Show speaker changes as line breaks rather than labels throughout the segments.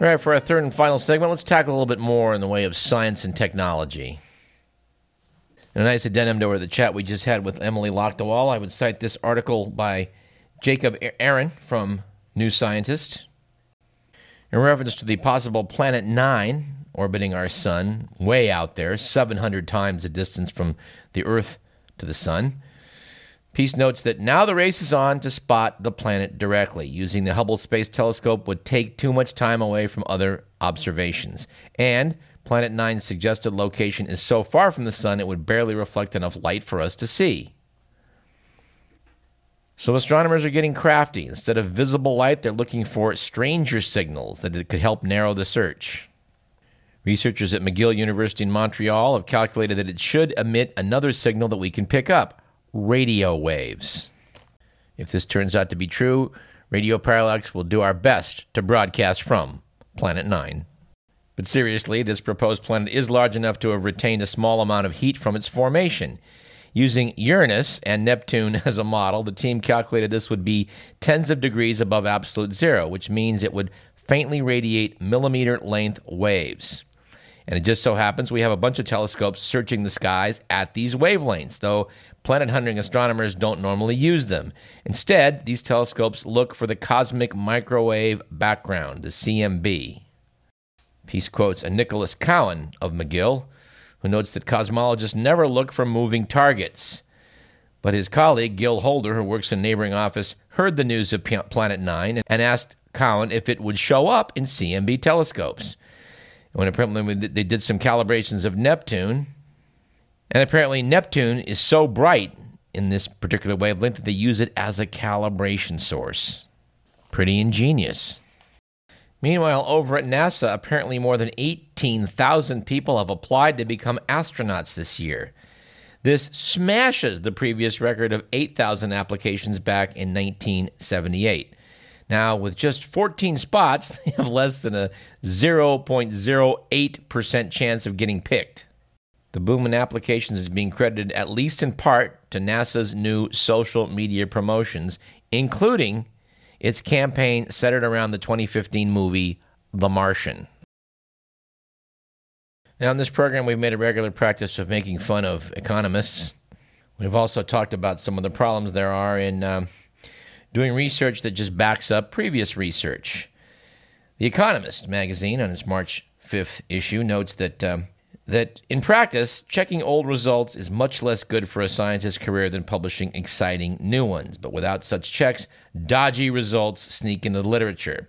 All right, for our third and final segment, let's tackle a little bit more in the way of science and technology. In a nice addendum to the chat we just had with Emily Lakdawalla, I would cite this article by Jacob Aron from New Scientist in reference to the possible Planet 9 orbiting our sun way out there, 700 times the distance from the Earth to the sun. Piece notes that now the race is on to spot the planet directly. Using the Hubble Space Telescope would take too much time away from other observations. And Planet 9's suggested location is so far from the Sun it would barely reflect enough light for us to see. So astronomers are getting crafty. Instead of visible light, they're looking for stranger signals that it could help narrow the search. Researchers at McGill University in Montreal have calculated that it should emit another signal that we can pick up radio waves. If this turns out to be true, Radio Parallax will do our best to broadcast from Planet 9. But seriously, this proposed planet is large enough to have retained a small amount of heat from its formation. Using Uranus and Neptune as a model, the team calculated this would be tens of degrees above absolute zero, which means it would faintly radiate millimeter length waves. And it just so happens we have a bunch of telescopes searching the skies at these wavelengths, though planet hunting astronomers don't normally use them. Instead, these telescopes look for the cosmic microwave background, the CMB. Piece quotes a Nicholas Cowan of McGill, who notes that cosmologists never look for moving targets. But his colleague, Gil Holder, who works in a neighboring office, heard the news of Planet 9 and asked Cowan if it would show up in CMB telescopes. When apparently they did some calibrations of Neptune, and apparently Neptune is so bright in this particular wavelength that they use it as a calibration source. Pretty ingenious. Meanwhile, over at NASA, apparently more than 18,000 people have applied to become astronauts this year. This smashes the previous record of 8,000 applications back in 1978. Now, with just 14 spots, they have less than a 0.08% chance of getting picked. The boom in applications is being credited at least in part to NASA's new social media promotions, including its campaign centered around the 2015 movie The Martian. Now, in this program, we've made a regular practice of making fun of economists. We've also talked about some of the problems there are in. Uh, doing research that just backs up previous research. The Economist magazine, on its March 5th issue, notes that, um, that in practice, checking old results is much less good for a scientist's career than publishing exciting new ones. But without such checks, dodgy results sneak into the literature.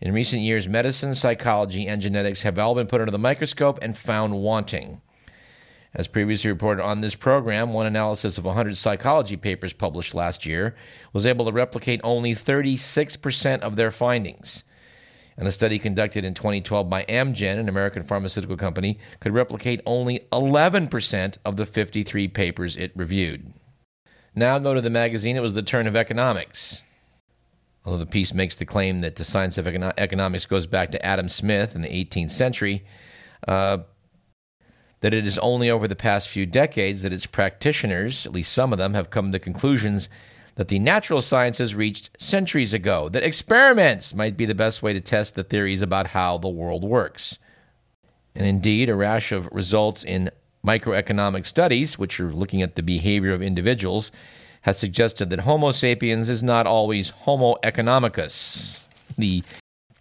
In recent years, medicine, psychology, and genetics have all been put under the microscope and found wanting. As previously reported on this program, one analysis of 100 psychology papers published last year was able to replicate only 36% of their findings. And a study conducted in 2012 by Amgen, an American pharmaceutical company, could replicate only 11% of the 53 papers it reviewed. Now, though, to the magazine, it was the turn of economics. Although the piece makes the claim that the science of econo- economics goes back to Adam Smith in the 18th century, uh, that it is only over the past few decades that its practitioners, at least some of them, have come to conclusions that the natural sciences reached centuries ago, that experiments might be the best way to test the theories about how the world works. And indeed, a rash of results in microeconomic studies, which are looking at the behavior of individuals, has suggested that Homo sapiens is not always Homo economicus, the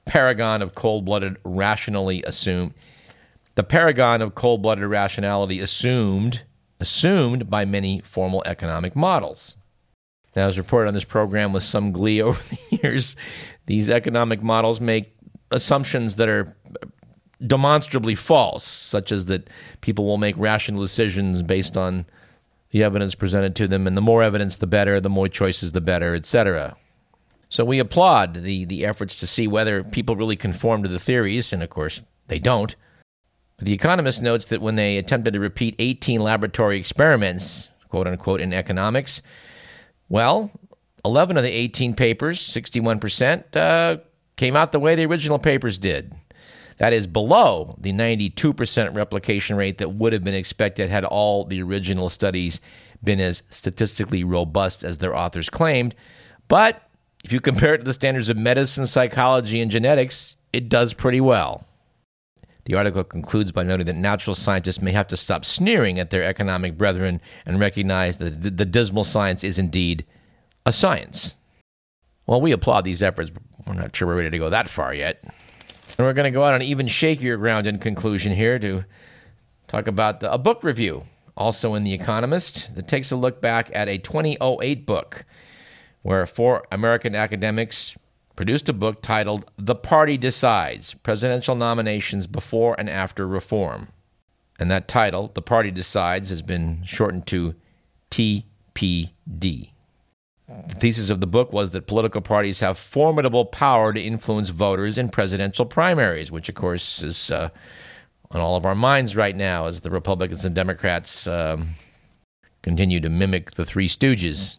paragon of cold blooded, rationally assumed the paragon of cold-blooded rationality assumed assumed by many formal economic models. Now, as reported on this program with some glee over the years, these economic models make assumptions that are demonstrably false, such as that people will make rational decisions based on the evidence presented to them, and the more evidence, the better, the more choices, the better, etc. So we applaud the, the efforts to see whether people really conform to the theories, and of course, they don't. The Economist notes that when they attempted to repeat 18 laboratory experiments, quote unquote, in economics, well, 11 of the 18 papers, 61%, uh, came out the way the original papers did. That is below the 92% replication rate that would have been expected had all the original studies been as statistically robust as their authors claimed. But if you compare it to the standards of medicine, psychology, and genetics, it does pretty well. The article concludes by noting that natural scientists may have to stop sneering at their economic brethren and recognize that the, the dismal science is indeed a science. Well, we applaud these efforts, but we're not sure we're ready to go that far yet. And we're going to go out on even shakier ground in conclusion here to talk about the, a book review, also in The Economist, that takes a look back at a 2008 book where four American academics produced a book titled The Party Decides Presidential Nominations Before and After Reform. And that title, The Party Decides, has been shortened to TPD. The thesis of the book was that political parties have formidable power to influence voters in presidential primaries, which, of course, is uh, on all of our minds right now as the Republicans and Democrats um, continue to mimic the Three Stooges.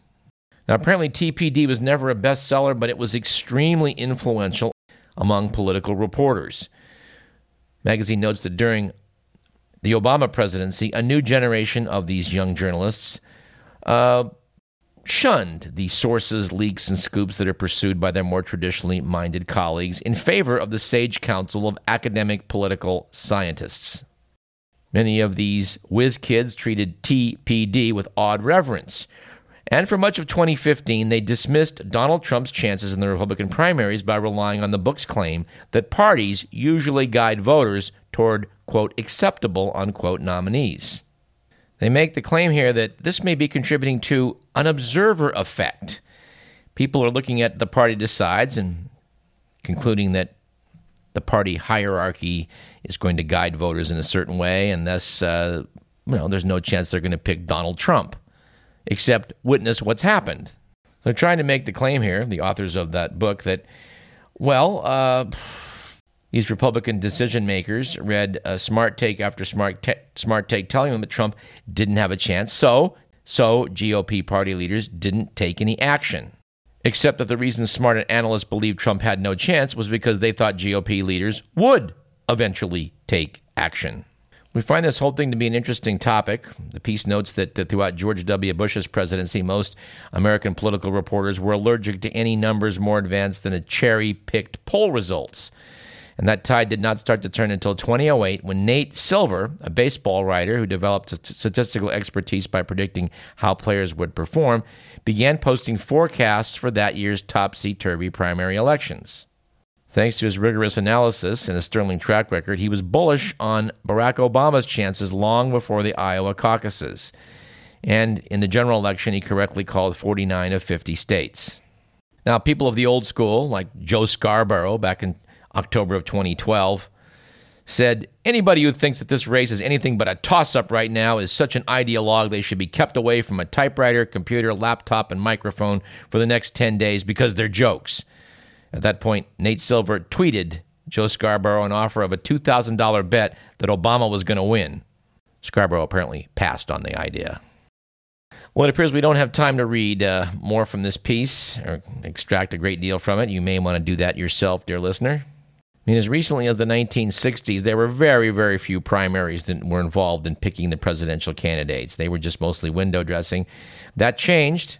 Now, apparently, TPD was never a bestseller, but it was extremely influential among political reporters. Magazine notes that during the Obama presidency, a new generation of these young journalists uh, shunned the sources, leaks, and scoops that are pursued by their more traditionally minded colleagues in favor of the sage counsel of academic political scientists. Many of these whiz kids treated TPD with odd reverence. And for much of 2015, they dismissed Donald Trump's chances in the Republican primaries by relying on the book's claim that parties usually guide voters toward, quote, acceptable, unquote, nominees. They make the claim here that this may be contributing to an observer effect. People are looking at the party decides and concluding that the party hierarchy is going to guide voters in a certain way, and thus, uh, you know, there's no chance they're going to pick Donald Trump. Except witness what's happened. They're trying to make the claim here, the authors of that book, that, well, uh, these Republican decision makers read a smart take after smart, te- smart take telling them that Trump didn't have a chance. So, so GOP party leaders didn't take any action. Except that the reason smart analysts believed Trump had no chance was because they thought GOP leaders would eventually take action. We find this whole thing to be an interesting topic. The piece notes that, that, throughout George W. Bush's presidency, most American political reporters were allergic to any numbers more advanced than a cherry picked poll results. And that tide did not start to turn until 2008 when Nate Silver, a baseball writer who developed statistical expertise by predicting how players would perform, began posting forecasts for that year's topsy turvy primary elections. Thanks to his rigorous analysis and a sterling track record, he was bullish on Barack Obama's chances long before the Iowa caucuses. And in the general election, he correctly called 49 of 50 states. Now, people of the old school, like Joe Scarborough back in October of 2012, said anybody who thinks that this race is anything but a toss up right now is such an ideologue they should be kept away from a typewriter, computer, laptop, and microphone for the next 10 days because they're jokes. At that point, Nate Silver tweeted Joe Scarborough an offer of a $2,000 bet that Obama was going to win. Scarborough apparently passed on the idea. Well, it appears we don't have time to read uh, more from this piece or extract a great deal from it. You may want to do that yourself, dear listener. I mean, as recently as the 1960s, there were very, very few primaries that were involved in picking the presidential candidates. They were just mostly window dressing. That changed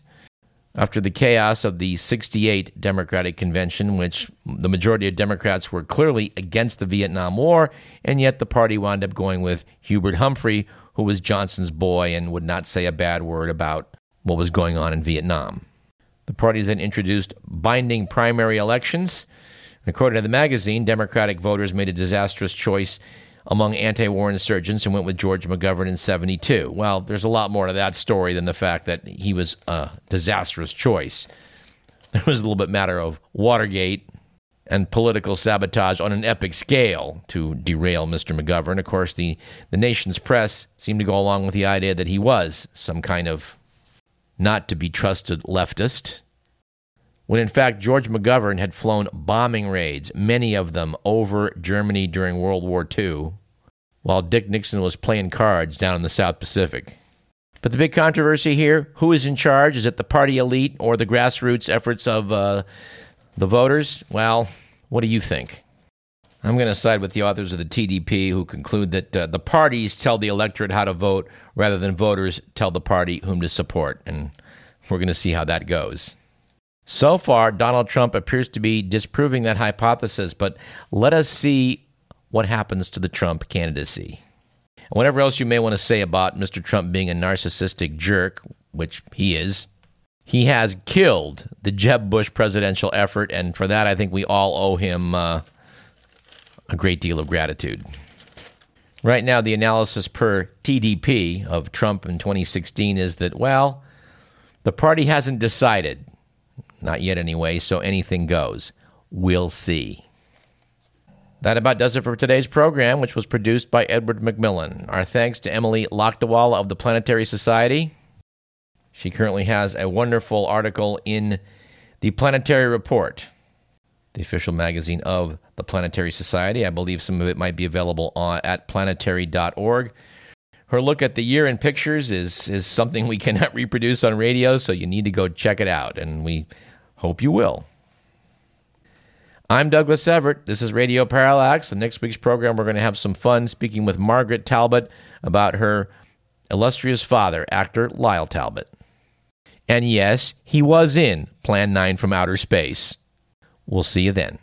after the chaos of the 68 Democratic Convention, which the majority of Democrats were clearly against the Vietnam War, and yet the party wound up going with Hubert Humphrey, who was Johnson's boy and would not say a bad word about what was going on in Vietnam. The parties then introduced binding primary elections According to the magazine, Democratic voters made a disastrous choice among anti war insurgents and went with George McGovern in 72. Well, there's a lot more to that story than the fact that he was a disastrous choice. There was a little bit matter of Watergate and political sabotage on an epic scale to derail Mr. McGovern. Of course, the, the nation's press seemed to go along with the idea that he was some kind of not to be trusted leftist when in fact George McGovern had flown bombing raids, many of them over Germany during World War II, while Dick Nixon was playing cards down in the South Pacific. But the big controversy here who is in charge? Is it the party elite or the grassroots efforts of uh, the voters? Well, what do you think? I'm going to side with the authors of the TDP who conclude that uh, the parties tell the electorate how to vote rather than voters tell the party whom to support. And we're going to see how that goes. So far, Donald Trump appears to be disproving that hypothesis, but let us see what happens to the Trump candidacy. And whatever else you may want to say about Mr. Trump being a narcissistic jerk, which he is, he has killed the Jeb Bush presidential effort, and for that, I think we all owe him uh, a great deal of gratitude. Right now, the analysis per TDP of Trump in 2016 is that, well, the party hasn't decided. Not yet, anyway, so anything goes. We'll see. That about does it for today's program, which was produced by Edward McMillan. Our thanks to Emily Lakdawalla of the Planetary Society. She currently has a wonderful article in the Planetary Report, the official magazine of the Planetary Society. I believe some of it might be available on, at planetary.org. Her look at the year in pictures is, is something we cannot reproduce on radio, so you need to go check it out, and we hope you will. I'm Douglas Everett. This is Radio Parallax. In next week's program, we're going to have some fun speaking with Margaret Talbot about her illustrious father, actor Lyle Talbot. And yes, he was in Plan 9 from Outer Space. We'll see you then.